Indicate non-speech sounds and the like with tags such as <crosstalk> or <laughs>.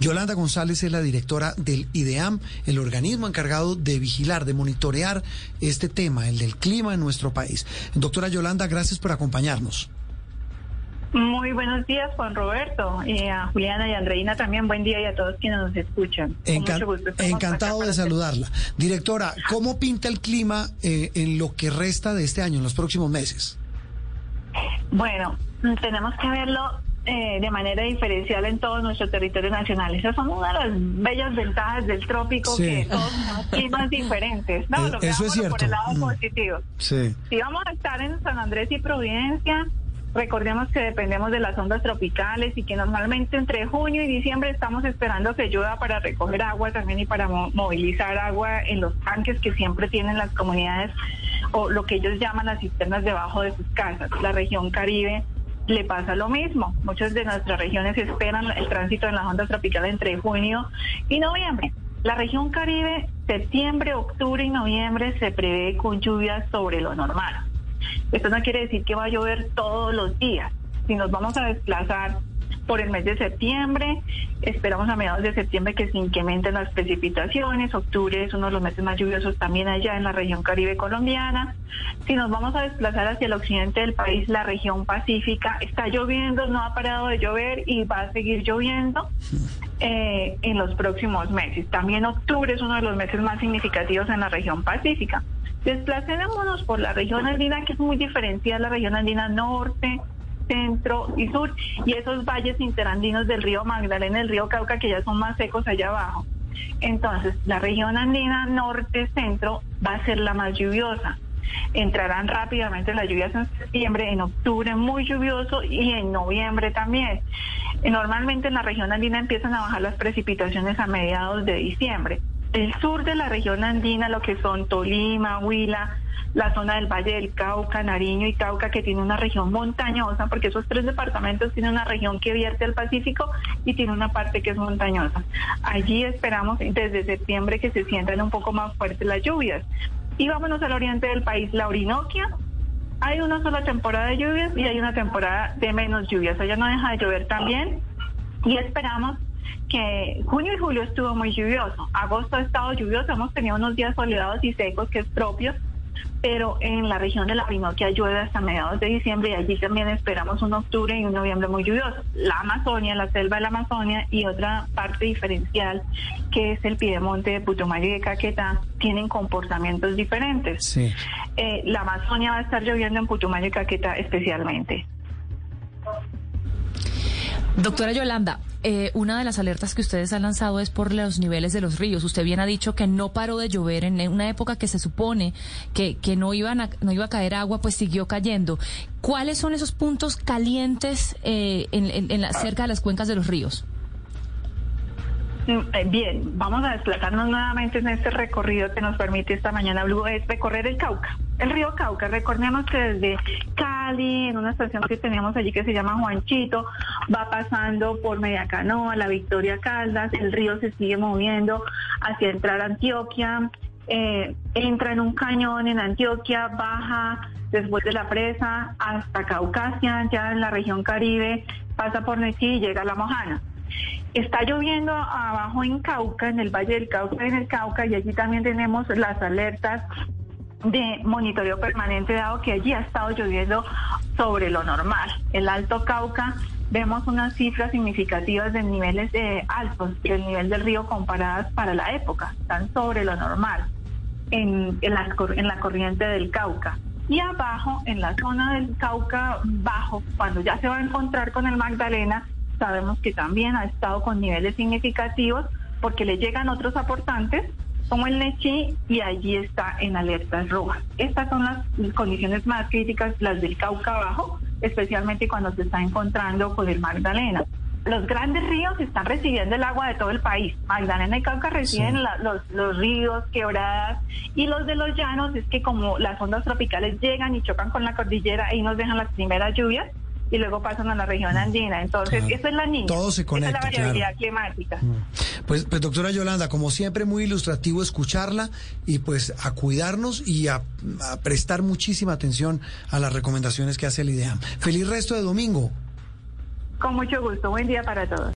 Yolanda González es la directora del IDEAM, el organismo encargado de vigilar, de monitorear este tema, el del clima en nuestro país. Doctora Yolanda, gracias por acompañarnos. Muy buenos días, Juan Roberto, y a Juliana y a Andreina también buen día y a todos quienes nos escuchan. encantado de saludarla. Directora, ¿cómo pinta el clima eh, en lo que resta de este año, en los próximos meses? Bueno, tenemos que verlo eh, de manera diferencial en todo nuestro territorio nacional. Esas son una de las bellas ventajas del trópico, que todos tenemos climas <laughs> diferentes. No, eh, lo eso es cierto. Por el lado mm. positivo. Sí. Si vamos a estar en San Andrés y Providencia, recordemos que dependemos de las ondas tropicales y que normalmente entre junio y diciembre estamos esperando que llueva para recoger agua también y para movilizar agua en los tanques que siempre tienen las comunidades o lo que ellos llaman las cisternas debajo de sus casas. La región Caribe le pasa lo mismo. Muchas de nuestras regiones esperan el tránsito en las ondas tropicales entre junio y noviembre. La región Caribe, septiembre, octubre y noviembre se prevé con lluvias sobre lo normal. Esto no quiere decir que va a llover todos los días. Si nos vamos a desplazar por el mes de septiembre. Esperamos a mediados de septiembre que se incrementen las precipitaciones. Octubre es uno de los meses más lluviosos también allá en la región caribe colombiana. Si nos vamos a desplazar hacia el occidente del país, la región pacífica está lloviendo, no ha parado de llover y va a seguir lloviendo eh, en los próximos meses. También octubre es uno de los meses más significativos en la región pacífica. Desplacémonos por la región andina, que es muy diferenciada la región andina norte, centro y sur, y esos valles interandinos del río Magdalena, el río Cauca, que ya son más secos allá abajo. Entonces, la región andina norte-centro va a ser la más lluviosa. Entrarán rápidamente las lluvias en septiembre, en octubre muy lluvioso y en noviembre también. Normalmente en la región andina empiezan a bajar las precipitaciones a mediados de diciembre. El sur de la región andina, lo que son Tolima, Huila, la zona del Valle del Cauca, Nariño y Cauca, que tiene una región montañosa, porque esos tres departamentos tienen una región que vierte al Pacífico y tiene una parte que es montañosa. Allí esperamos desde septiembre que se sientan un poco más fuertes las lluvias. Y vámonos al oriente del país, la Orinoquia. Hay una sola temporada de lluvias y hay una temporada de menos lluvias. Allá no deja de llover también y esperamos que junio y julio estuvo muy lluvioso, agosto ha estado lluvioso, hemos tenido unos días soleados y secos que es propio pero en la región de la Orinoquia llueve hasta mediados de diciembre y allí también esperamos un octubre y un noviembre muy lluvioso. La Amazonia, la selva de la Amazonia y otra parte diferencial que es el Piedemonte de Putumayo y de Caquetá tienen comportamientos diferentes. Eh, la Amazonia va a estar lloviendo en Putumayo y Caquetá especialmente. Doctora Yolanda, eh, una de las alertas que ustedes han lanzado es por los niveles de los ríos. Usted bien ha dicho que no paró de llover en una época que se supone que, que no, iban no iba a caer agua, pues siguió cayendo. ¿Cuáles son esos puntos calientes eh, en, en, cerca de las cuencas de los ríos? Mm, eh, bien, vamos a desplazarnos nuevamente en este recorrido que nos permite esta mañana Blue, es recorrer el Cauca, el río Cauca. Recordemos que desde en una estación que tenemos allí que se llama Juanchito, va pasando por Media Canoa, la Victoria Caldas, el río se sigue moviendo hacia entrar a Antioquia, eh, entra en un cañón en Antioquia, baja después de la presa hasta Caucasia, ya en la región Caribe, pasa por Nechí y llega a La Mojana. Está lloviendo abajo en Cauca, en el Valle del Cauca, en el Cauca, y allí también tenemos las alertas de monitoreo permanente, dado que allí ha estado lloviendo sobre lo normal. El Alto Cauca vemos unas cifras significativas de niveles de altos del nivel del río comparadas para la época, están sobre lo normal en, en, la, en la corriente del Cauca. Y abajo, en la zona del Cauca bajo, cuando ya se va a encontrar con el Magdalena, sabemos que también ha estado con niveles significativos porque le llegan otros aportantes como el Nechi y allí está en alertas rojas. Estas son las condiciones más críticas, las del Cauca abajo, especialmente cuando se está encontrando con el Magdalena. Los grandes ríos están recibiendo el agua de todo el país. Magdalena y Cauca reciben los, los ríos, quebradas, y los de los llanos es que como las ondas tropicales llegan y chocan con la cordillera y nos dejan las primeras lluvias, y luego pasan a la región andina. Entonces, eso es la niña. Todo se conecta. Esa es la variabilidad climática. Mm. Pues, pues, doctora Yolanda, como siempre, muy ilustrativo escucharla y pues a cuidarnos y a, a prestar muchísima atención a las recomendaciones que hace el IDEAM. Feliz resto de domingo. Con mucho gusto. Buen día para todos.